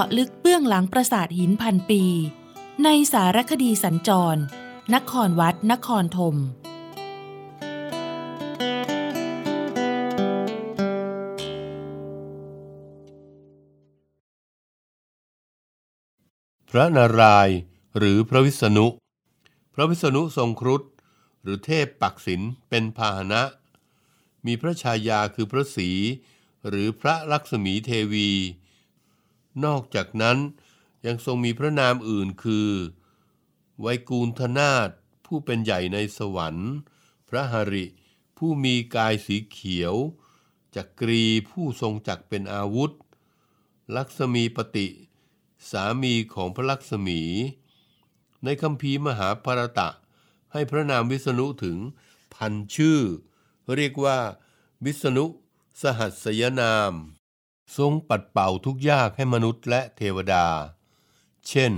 าะลึกเบื้องหลังปราสาทหินพันปี ในสารคดีสัญจร นครวัด นครธมพระนารายณ์หรือพระวิษณุ พระวิษณุทรงครุฑหรือเทพปักษิณเป็นพาหนะ มีพระชายาคือพระศรีหรือพระลักษมีเทวี นอกจากนั้นยังทรงมีพระนามอื่นคือ ไวกูลธนาถผู้เป็นใหญ่ในสวรรค์ พระหริ ผู้มีกายสีเขียว จักรีผู้ทรงจักเป็นอาวุธ ลักษมีปฏิ สามีของพระลักษมี ในคำพีร์มหาภารตะ ให้พระนามวิษณุถึงพันชื่อ เรียกว่า วิษณุสหัสยนาม ทรงปัดเป่าทุกยากให้มนุษย์และเทวดา เช่น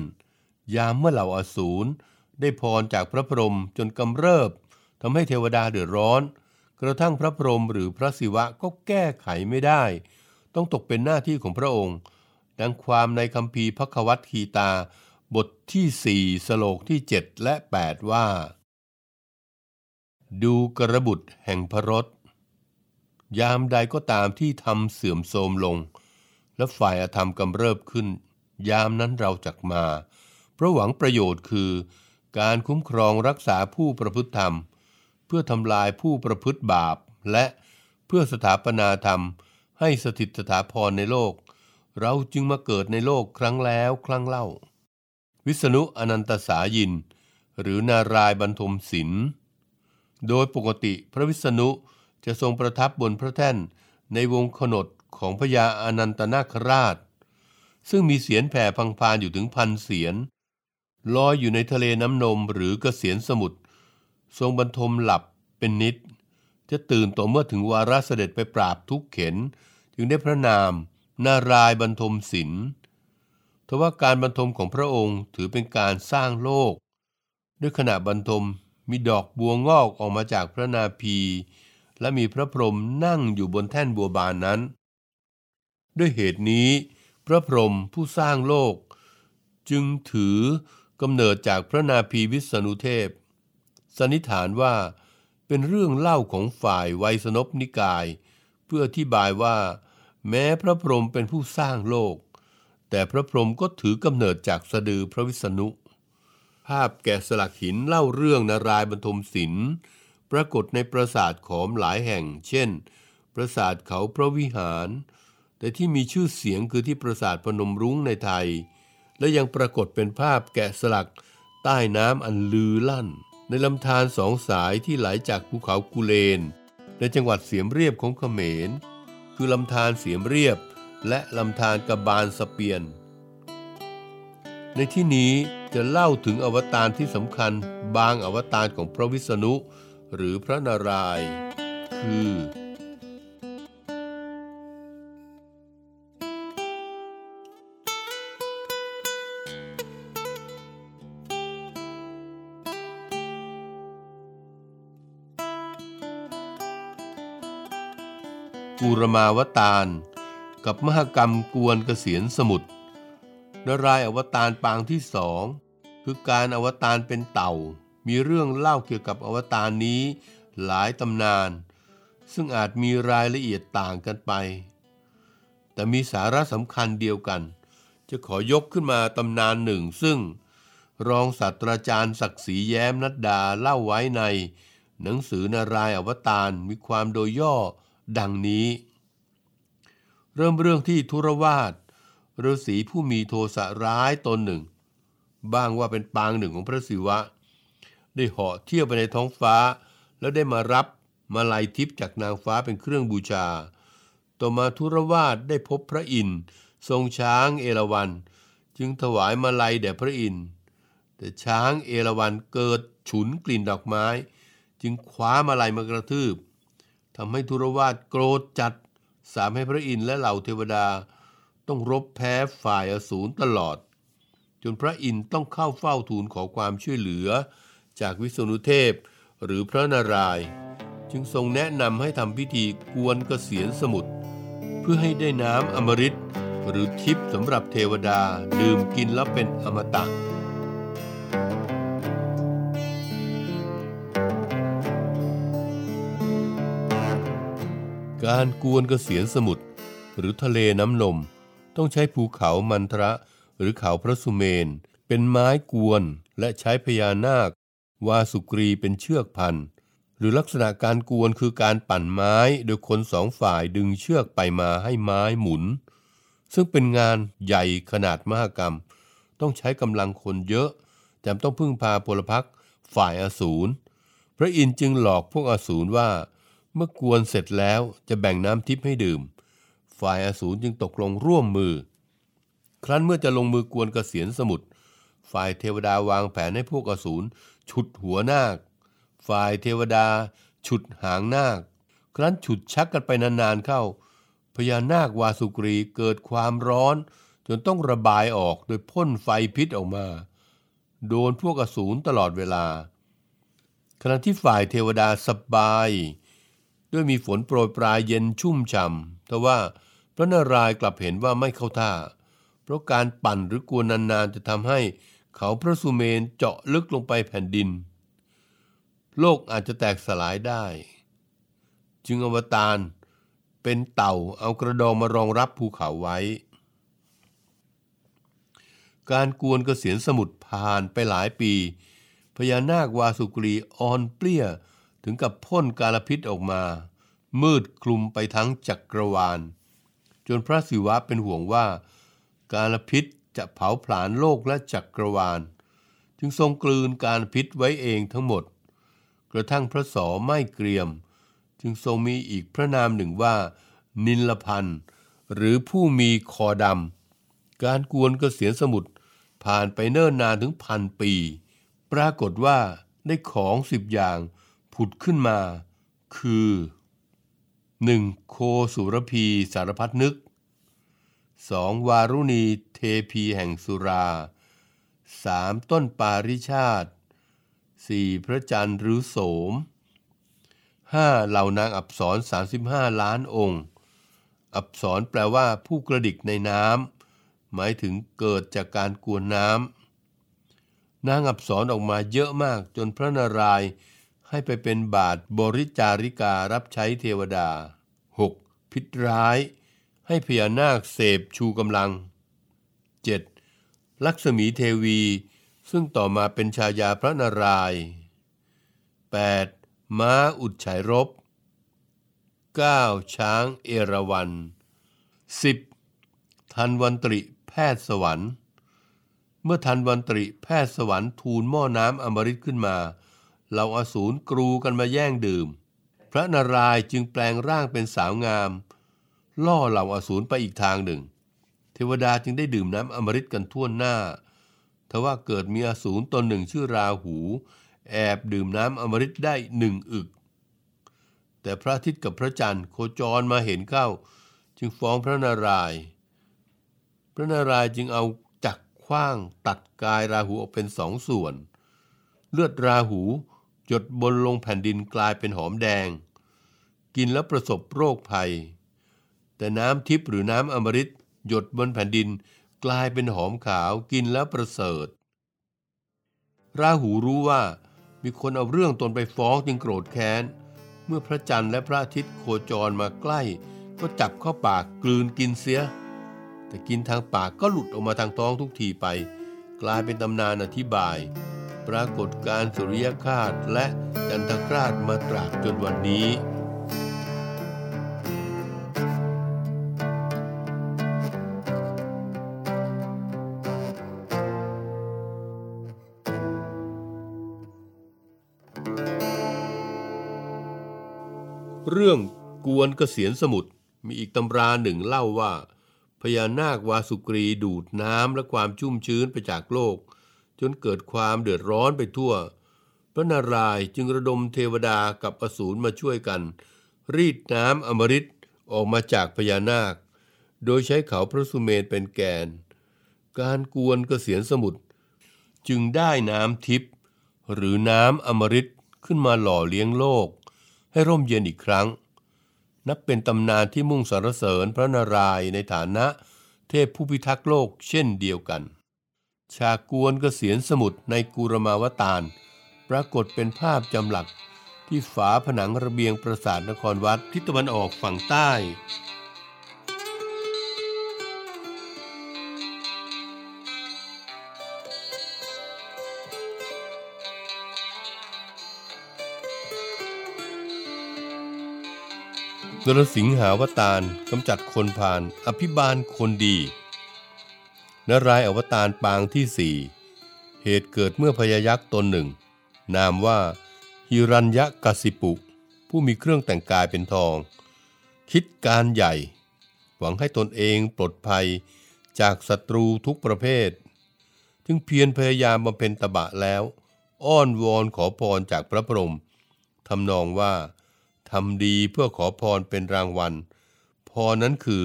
ยามเมื่อเหล่าอสูรได้พรจากพระพรหมจนกำเริบทำให้เทวดาเดือดร้อน กระทั่งพระพรหมหรือพระศิวะก็แก้ไขไม่ได้ ต้องตกเป็นหน้าที่ของพระองค์ ดังความในคัมภีพระควัตคีตา บทที่สี่สโลกที่เจ็ดและแปดว่า ดูกระบุตรแห่งพระรถ ยามใดก็ตามที่ทำเสื่อมโทรมลง และฝ่ายอธรรมกำเริบขึ้น ยามนั้นเราจักมา เพราะหวังประโยชน์คือ การคุ้มครองรักษาผู้ประพฤติธรรม เพื่อทำลายผู้ประพฤติบาป และเพื่อสถาปนาธรรม ให้สถิตสถาพรในโลก เราจึงมาเกิดในโลกครั้งแล้วครั้งเล่า วิษณุอนันตสายิน หรือนารายบรรทมศิลป์โดยปกติพระวิษณุ จะทรงประทับบนพระแท่นในวงขนดของพญาอนันตนาคราช ซึ่งมีเสียนแผ่พังพานอยู่ถึงพันเสียนลอยอยู่ในทะเลน้ำนมหรือกเกษียนสมุทรทรงบรรทมหลับเป็นนิด จะตื่นต่อเมื่อถึงวาระเสด็จไปปราบทุกเข็น จึงได้พระนาม นารายบรรทมศิลป์ทว่าการบรรทมของพระองค์ถือเป็นการสร้างโลก ด้วยขณะบรรทมมีดอกบัวงอกออกมาจากพระนาภี และมีพระพรหมนั่งอยู่บนแท่นบัวบานนั้น ด้วยเหตุนี้ พระพรหมผู้สร้างโลก จึงถือกำเนิดจากพระนาภีวิษณุเทพ สันนิษฐานว่าเป็นเรื่องเล่าของฝ่ายไวยสนพนิกาย เพื่ออธิบายว่า แม้พระพรหมเป็นผู้สร้างโลก แต่พระพรหมก็ถือกำเนิดจากสะดือพระวิษณุ ภาพแกะสลักหินเล่าเรื่องนารายบรรทมศิลป์ ปรากฏในปราสาทขอมหลายแห่ง เช่น ปราสาทเขาพระวิหาร แต่ที่มีชื่อเสียงคือที่ปราสาทพนมรุ้งในไทย และยังปรากฏเป็นภาพแกะสลัก ใต้น้ำอันลือลั่น ในลำธารสองสายที่ไหลจากภูเขากุเลน ในจังหวัดเสียมเรียบของเขมร คือลำธารเสียมเรียบ และลำธารกระบาลสเปียน ในที่นี้จะเล่าถึงอวตารที่สำคัญบางอวตารของพระวิษณุ หรือพระนารายณ์คือ กูรมาวตารกับมหกรรมกวนเกษียนสมุทรนารายอวตารปางที่สองคือการอวตารเป็นเต่า มีเรื่องเล่าเกี่ยวกับอวตารนี้หลายตำนาน ซึ่งอาจมีรายละเอียดต่างกันไป แต่มีสาระสำคัญเดียวกัน จะขอยกขึ้นมาตำนานหนึ่ง ซึ่งรองศาสตราจารย์ศักดิ์ศรีแย้มนัดดาเล่าไว้ใน หนังสือนารายอวตารมีความโดยย่อดังนี้ เริ่มเรื่องที่ทุรวาสฤาษีผู้มีโทสะร้ายตนหนึ่ง บ้างว่าเป็นปางหนึ่งของพระศิวะ ได้เหาะเที่ยวไปในท้องฟ้า แล้วได้มารับมาลัยทิพย์จากนางฟ้าเป็นเครื่องบูชา ต่อมาทุรวาสได้พบพระอินทร์ทรงช้างเอราวัณจึงถวายมาลัยแด่พระอินทร์แต่ช้างเอราวัณเกิดฉุนกลิ่นดอกไม้ จึงคว้ามาลัยมากระทืบทำให้ทุรวาสโกรธจัด สามให้พระอินทร์และเหล่าเทวดา ต้องรบแพ้ฝ่ายอสูรตลอด จนพระอินทร์ต้องเข้าเฝ้าทูลขอความช่วยเหลือ จากวิษณุเทพ หรือพระนารายณ์จึงทรงแนะนำให้ทำพิธีกวนเกษียณสมุทรเพื่อให้ได้น้ำอมฤตหรือทิพย์สำหรับเทวดาดื่มกินแล้วเป็นอมตะการกวนเกษียณสมุทรหรือทะเลน้ำนม ต้องใช้ภูเขามันทระหรือเขาพระสุเมน เป็นไม้กวนและใช้พญานาค วาสุกรีเป็นเชือกพัน หรือลักษณะการกวนคือการปั่นไม้โดยคนสองฝ่ายดึงเชือกไปมาให้ไม้หมุน ซึ่งเป็นงานใหญ่ขนาดมหกรรม ต้องใช้กำลังคนเยอะจำต้องพึ่งพาพลพรรคฝ่ายอสูร พระอินทร์จึงหลอกพวกอสูรว่า เมื่อกวนเสร็จแล้วจะแบ่งน้ำทิพย์ให้ดื่ม ฝ่ายอสูรจึงตกลงร่วมมือ ครั้นเมื่อจะลงมือกวนกเกษียณสมุทรฝ่ายเทวดาวางแผนให้พวกอสูร ฉุดหัวนาค ฝ่ายเทวดา ฉุดหางนาค ครั้นฉุดชักกันไปนานๆเข้า พญานาควาสุกรีเกิดความร้อน จนต้องระบายออกโดยพ่นไฟพิษออกมา โดนพวกอสูรตลอดเวลา ขณะที่ฝ่ายเทวดาสบาย ด้วยมีฝนโปรยปลายเย็นชุ่มฉ่ำแต่ว่าพระนารายณ์กลับเห็นว่าไม่เข้าท่า เพราะการปั่นหรือกวนนานๆจะทำให้ เขาพระสุเมนเจาะลึกลงไปแผ่นดิน โลกอาจจะแตกสลายได้ จึงอวตารเป็นเต่าเอากระดองมารองรับภูเขาไว้ การกวนกเกษียณสมุทรผ่านไปหลายปี พญานาควาสุกรีอ่อนเปรี้ยถึงกับพ่นกาลพิษออกมา มืดคลุมไปทั้งจักรวาล จนพระศิวะเป็นห่วงว่า กาลพิษ จะเผาผลาญโลกและจักรวาล จึงทรงกลืนการพิษไว้เองทั้งหมด กระทั่งพระสอไม่เกรียม จึงทรงมีอีกพระนามหนึ่งว่า นิลพันธ์หรือผู้มีคอดำการกวนกเกษียณสมุทรผ่านไปเนิ่นนานถึงพันปี ปรากฏว่าได้ของสิบอย่างผุดขึ้นมา คือ 1. โคสุรพีสารพัดนึก 2. วารุณี เทพีแห่งสุรา 3. ต้นปาริชาติ 4. พระจันทร์หรือโสม 5. เหล่านางอับสร35 ล้านองค์ อับสรแปลว่าผู้กระดิกในน้ำหมายถึงเกิดจากการกวนน้ำนางอับสรออกมาเยอะมากจนพระนารายณ์ให้ไปเป็นบาทบริจาริการับใช้เทวดา 6. พิษร้าย ให้พญานาคเสพชูกำลัง 7. ลักษมีเทวี ซึ่งต่อมาเป็นชายาพระนารายณ์ 8. ม้าอุดฉายรบ 9. ช้างเอราวัณ 10. ทันวันตริแพทย์สวรรค์ เมื่อทันวันตริแพทย์สวรรค์ทูลหม้อน้ำอมฤตขึ้นมาเราอสูรกรูกันมาแย่งดื่ม พระนารายณ์จึงแปลงร่างเป็นสาวงาม ล่อเหล่าอสูรไปอีกทางหนึ่ง เทวดาจึงได้ดื่มน้ำอมฤตกันทั่วหน้า ทว่าเกิดมีอสูรตนหนึ่งชื่อราหู แอบดื่มน้ำอมฤตได้หนึ่งอึก แต่พระอาทิตย์กับพระจันทร์โคจรมาเห็นเข้า จึงฟ้องพระนารายณ์พระนารายณ์จึงเอาจักรขว้างตัดกายราหูออกเป็นสองส่วน เลือดราหูหยดบนลงแผ่นดินกลายเป็นหอมแดง กินแล้วประสบโรคภัย แต่น้ำทิพย์หรือน้ำอมฤต หยดบนแผ่นดินกลายเป็นหอมขาวกินแล้วประเสริฐ ราหูรู้ว่ามีคนเอาเรื่องตนไปฟ้องจึงโกรธแค้น เมื่อพระจันทร์และพระอาทิตย์โคจรมาใกล้ ก็จับเข้าปากกลืนกินเสีย แต่กินทางปากก็หลุดออกมาทางท้องทุกทีไป กลายเป็นตำนานอธิบาย ปรากฏการณ์สุริยคาสและจันทคราสมาตราบจนวันนี้ เรื่องกวนเกษียณสมุทรมีอีกตำราหนึ่งเล่าว่า พญานาควาสุกรีดูดน้ำและความชุ่มชื้นไปจากโลก จนเกิดความเดือดร้อนไปทั่ว พระนารายจึงระดมเทวดากับอสูรมาช่วยกัน รีดน้ำอมฤตออกมาจากพญานาค โดยใช้เขาพระสุเมนเป็นแกน การกวนกเกษียนสมุทรจึงได้น้ำทิพย์หรือน้ำอมฤตขึ้นมาหล่อเลี้ยงโลก ให้ร่มเย็นอีกครั้ง นับเป็นตำนานที่มุ่งสรรเสริญพระนารายณ์ในฐานะเทพผู้พิทักษ์โลกเช่นเดียวกัน ฉากกวนกเกษียนสมุทรในกูรมาวตารปรากฏเป็นภาพจำหลักที่ฝาผนังระเบียงปราสาทนครวัดทิศตะวันออกฝั่งใต้ นรสิงหาวตารกำจัดคนผ่านอภิบาลคนดีนรายอวตารปางที่สี่เหตุเกิดเมื่อพญายักษ์ตนหนึ่ง นามว่าฮิรัญยกสิปุ ผู้มีเครื่องแต่งกายเป็นทอง คิดการใหญ่ หวังให้ตนเองปลดภัยจากศัตรูทุกประเภท จึงเพียรพยายามบำเพ็ญตบะแล้ว อ้อนวอนขอพรจากพระพรหมทำนองว่า ทำดีเพื่อขอพรเป็นรางวัล พรนั้นคือ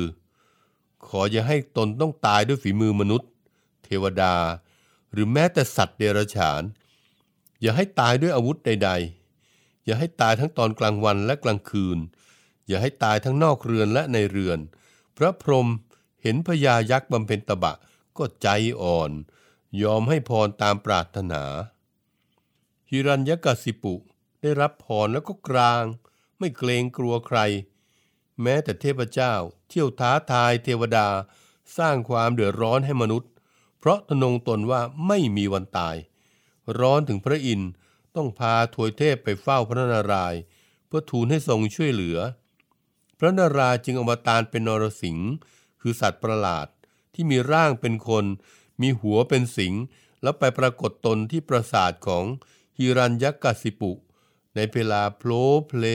ขออย่าให้ตนต้องตายด้วยฝีมือมนุษย์ เทวดา หรือแม้แต่สัตว์เดรัจฉาน อย่าให้ตายด้วยอาวุธใด ๆ อย่าให้ตายทั้งตอนกลางวันและกลางคืน อย่าให้ตายทั้งนอกเรือนและในเรือน พระพรหมเห็นพญายักษ์บำเพ็ญตบะก็ใจอ่อน ยอมให้พรตามปรารถนาฮิรัญยกสิปุได้รับพรแล้วก็กลาง ไม่เกรงกลัวใคร แม้แต่เทพเจ้า เที่ยวท้าทายเทวดา สร้างความเดือดร้อนให้มนุษย์ เพราะทนงตนว่าไม่มีวันตาย ร้อนถึงพระอินทร์ต้องพาถวยเทพไปเฝ้าพระนารายณ์เพื่อทูลให้ทรงช่วยเหลือ พระนารายณ์จึงอวตารเป็นนรสิงห์คือสัตว์ประหลาดที่มีร่างเป็นคน มีหัวเป็นสิงห์แล้วไปปรากฏตนที่ปราสาทของฮิรัญยกสิปุ ในเวลาโผล่เพล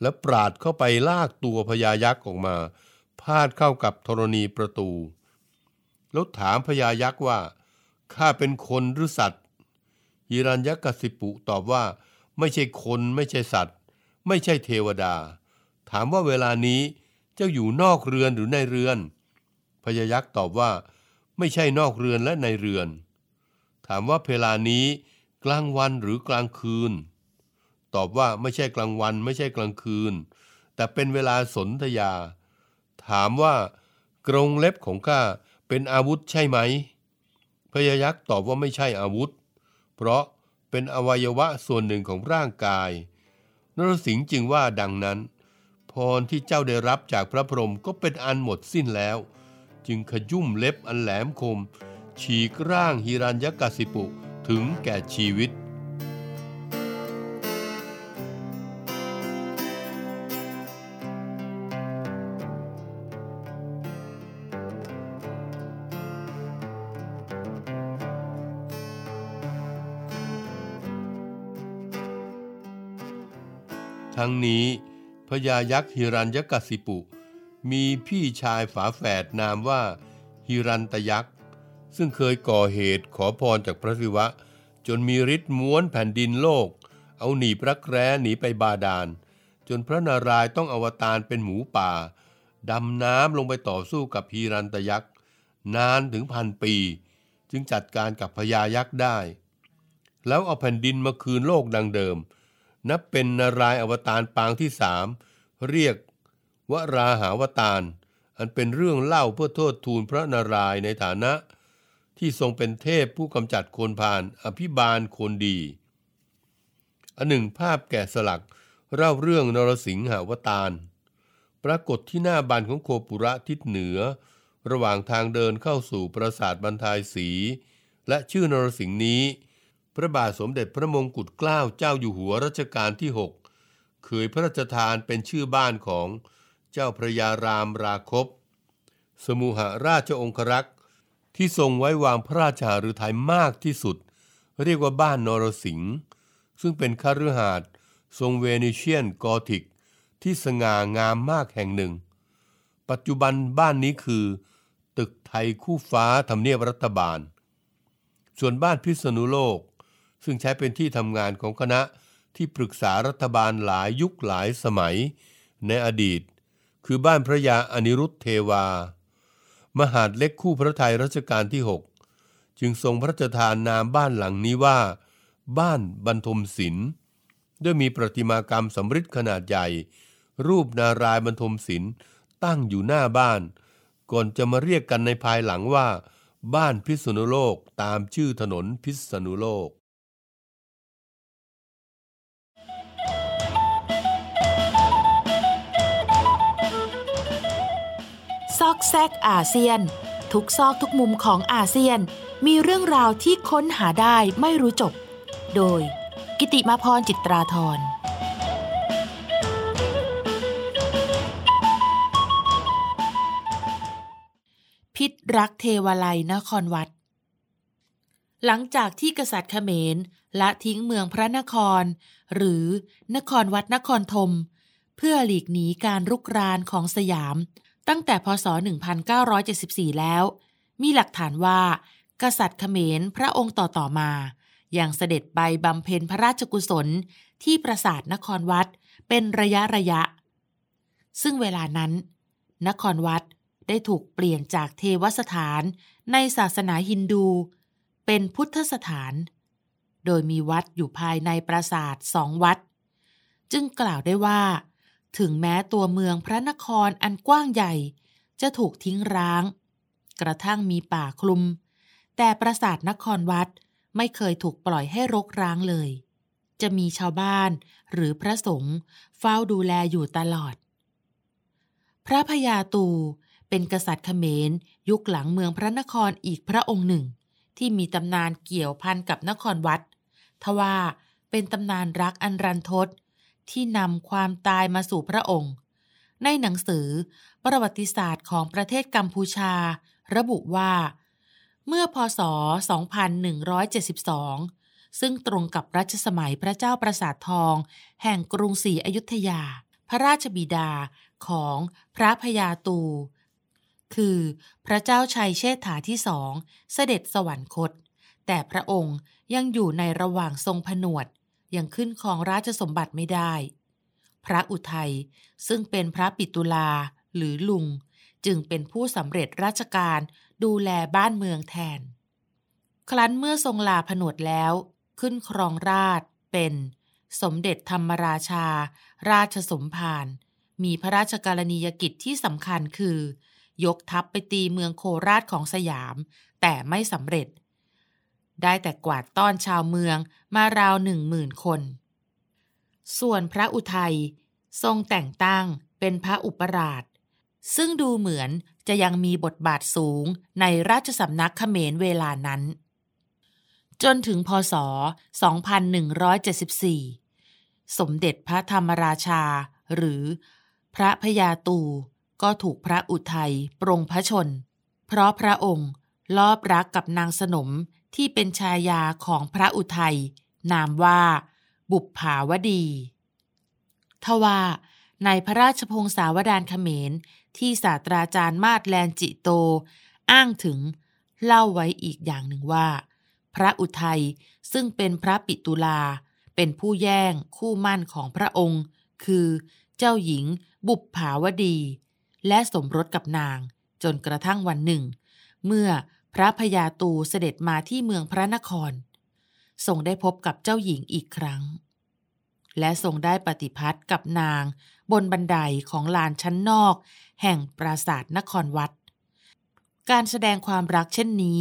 และปราดเข้าไปลากตัวพญายักษ์ออกมา พาดเข้ากับธรณีประตู แล้วถามพญายักษ์ว่า ข้าเป็นคนหรือสัตว์ฮิรัญยกสิปุตอบว่า ไม่ใช่คนไม่ใช่สัตว์ ไม่ใช่เทวดา ถามว่าเวลานี้เจ้าอยู่นอกเรือนหรือในเรือน พญายักษ์ตอบว่า ไม่ใช่นอกเรือนและในเรือน ถามว่าเวลานี้กลางวันหรือกลางคืน ตอบว่าไม่ใช่กลางวัน ไม่ใช่กลางคืน แต่เป็นเวลาสนธยา ถามว่ากรงเล็บของข้าเป็นอาวุธใช่ไหมพญายักษ์ตอบว่าไม่ใช่อาวุธ เพราะเป็นอวัยวะส่วนหนึ่งของร่างกายนรสิงห์จึงว่าดังนั้น พรที่เจ้าได้รับจากพระพรหมก็เป็นอันหมดสิ้นแล้ว จึงขยุ่มเล็บอันแหลมคม ฉีกร่างฮิรัญยกสิปุถึงแก่ชีวิต ทั้งนี้พญายักษ์ฮิรัญยกสิปุ มีพี่ชายฝาแฝดนามว่าฮิรันตยักษ์ ซึ่งเคยก่อเหตุขอพรจากพระศิวะ จนมีฤทธิ์ม้วนแผ่นดินโลก เอาหนีพระแคร้หนีไปบาดาล จนพระนารายณ์ต้องอวตารเป็นหมูป่า ดำน้ำลงไปต่อสู้กับฮีรันตยักษ์ นานถึงพันปี จึงจัดการกับพญายักษ์ได้ แล้วเอาแผ่นดินมาคืนโลกดังเดิม นับเป็นนารายอวตารปางที่สามเรียกวราหาวตารอันเป็นเรื่องเล่าเพื่อโทษทูลพระนารายในฐานะ ที่ทรงเป็นเทพผู้กำจัดคนพาลอภิบาลคนดีอันหนึ่งภาพแกะสลักเล่าเรื่องนรสิงหาวตารปรากฏที่หน้าบันของโคปุระทิศเหนือ ระหว่างทางเดินเข้าสู่ปราสาทบรรทายสี และชื่อนรสิงห์นี้ พระบาทสมเด็จพระมงกุฎเกล้าเจ้าอยู่หัวรัชกาลที่ 6 เคยพระราชทานเป็นชื่อบ้านของเจ้าพระยารามราคบ สมุหราชองครักษ์ที่ทรงไว้วางพระราชหฤทัยมากที่สุด เรียกว่าบ้านนรสิงห์ซึ่งเป็นคฤหาสน์ทรงเวนิเชียนกอธิก ที่สง่างามมากแห่งหนึ่ง ปัจจุบันบ้านนี้คือ ตึกไทยคู่ฟ้าทำเนียบรัฐบาล ส่วนบ้านพิษณุโลก ซึ่งใช้เป็นที่ทำงานของคณะที่ปรึกษารัฐบาลหลายยุคหลายสมัย ในอดีต คือบ้านพระยาอนิรุทธเทวา มหาดเล็กคู่พระไทยรัชกาลที่ 6 จึงทรงพระราชทานนามบ้านหลังนี้ว่า บ้านบรรทมศิลป์ด้วยมีประติมากรรมสำริดขนาดใหญ่ รูปนารายบรรทมศิลป์ตั้งอยู่หน้าบ้าน ก่อนจะมาเรียกกันในภายหลังว่า บ้านพิษณุโลกตามชื่อถนนพิษณุโลก แซกอาเซียน ทุกซอกทุกมุมของอาเซียน มีเรื่องราวที่ค้นหาได้ไม่รู้จบ โดย กิติมาพรจิตราธรพิษรักเทวาลัยนครวัด หลังจากที่กษัตริย์เขมรละทิ้งเมืองพระนคร หรือนครวัดนครธมเพื่อหลีกหนีการรุกรานของสยาม ตั้งแต่พศ 1974 แล้ว มีหลักฐานว่า กษัตริย์เขมรพระองค์ต่อๆมายังเสด็จไปบำเพ็ญพระราชกุศลที่ปราสาทนครวัดเป็นระยะระยะ ซึ่งเวลานั้น นครวัดได้ถูกเปลี่ยนจากเทวสถานในศาสนาฮินดู เป็นพุทธสถาน โดยมีวัดอยู่ภายในปราสาทสองวัด จึงกล่าวได้ว่า ถึงแม้ตัวเมืองพระนครอันกว้างใหญ่ จะถูกทิ้งร้าง กระทั่งมีป่าคลุม แต่ปราสาทนครวัดไม่เคยถูกปล่อยให้รกร้างเลย จะมีชาวบ้านหรือพระสงฆ์เฝ้าดูแลอยู่ตลอด พระพญาตูเป็นกษัตริย์เขมรยุคหลังเมืองพระนครอีกพระองค์หนึ่ง ที่มีตำนานเกี่ยวพันกับนครวัดทว่าเป็นตำนานรักอันรันทด ที่นำความตายมาสู่พระองค์ ในหนังสือประวัติศาสตร์ของประเทศกัมพูชา ระบุว่า เมื่อพศ 2172 ซึ่งตรงกับรัชสมัยพระเจ้าประสาททอง แห่งกรุงศรีอยุธยา พระราชบิดาของพระพญาตู คือพระเจ้าชัยเชษฐาที่สองเสด็จสวรรคต แต่พระองค์ยังอยู่ในระหว่างทรงผนวด ยังขึ้นครองราชสมบัติไม่ได้ พระอุทัยซึ่งเป็นพระปิตุลาหรือลุง จึงเป็นผู้สำเร็จราชการดูแลบ้านเมืองแทน ครั้นเมื่อทรงลาผนวดแล้ว ขึ้นครองราชเป็น สมเด็จธรรมราชา ราชสมภารมีพระราชกรณียกิจที่สำคัญคือ ยกทัพไปตีเมืองโคราชของสยาม แต่ไม่สำเร็จ ได้แต่กวาดต้อนชาวเมืองมาราวหนึ่งหมื่นคน ส่วนพระอุทัยทรงแต่งตั้งเป็นพระอุปราช ซึ่งดูเหมือนจะยังมีบทบาทสูงในราชสำนักเขมรเวลานั้น จนถึงพศ 2174 สมเด็จพระธรรมราชา หรือพระพญาตูก็ถูกพระอุทัยปรงพระชน เพราะพระองค์ลอบรักกับนางสนม ที่เป็นชายาของพระอุทัย นามว่า บุปผาวดีทว่าในพระราชพงศาวดารเขมรที่ศาสตราจารย์มาดแลนจิโต อ้างถึงเล่าไว้อีกอย่างหนึ่งว่า พระอุทัยซึ่งเป็นพระปิตุลา เป็นผู้แย่งคู่มั่นของพระองค์ คือเจ้าหญิงบุปผาวดี และสมรสกับนางจนกระทั่งวันหนึ่ง เมื่อ พระพญาตูเสด็จมาที่เมืองพระนครทรงได้พบกับเจ้าหญิงอีกครั้ง และทรงได้ปฏิพัทธ์กับนางบนบันไดของลานชั้นนอก แห่งปราสาทนครวัด การแสดงความรักเช่นนี้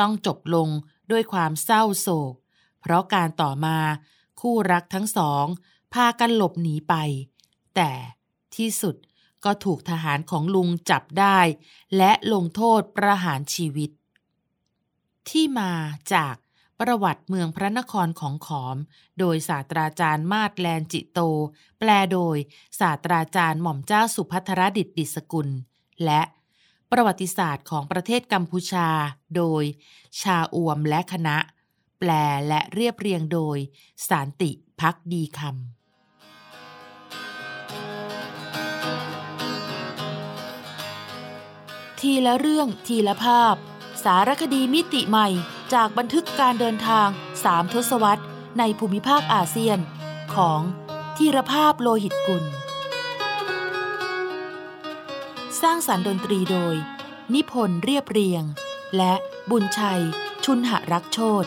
ต้องจบลงด้วยความเศร้าโศก เพราะการต่อมาคู่รักทั้งสอง พากันหลบหนีไป แต่ที่สุดก็ถูกทหารของลุงจับได้ และลงโทษประหารชีวิต ที่มาจากประวัติเมืองพระนครของขอม โดยศาสตราจารย์มาดแลนจิโต แปลโดยศาสตราจารย์หม่อมเจ้าสุพัทรดิตดิสกุล และประวัติศาสตร์ของประเทศกัมพูชา โดย ชาอวมและคณะ แปลและเรียบเรียงโดย สารติพักดีคำทีละเรื่องทีละภาพ สารคดีมิติใหม่ จากบันทึกการเดินทางสามทศวรรษ ในภูมิภาคอาเซียน ของธีรภาพโลหิตกุล สร้างสารรค์ดนตรีโดย นิพนธ์เรียบเรียง และบุญชัย ชุนหรักโชต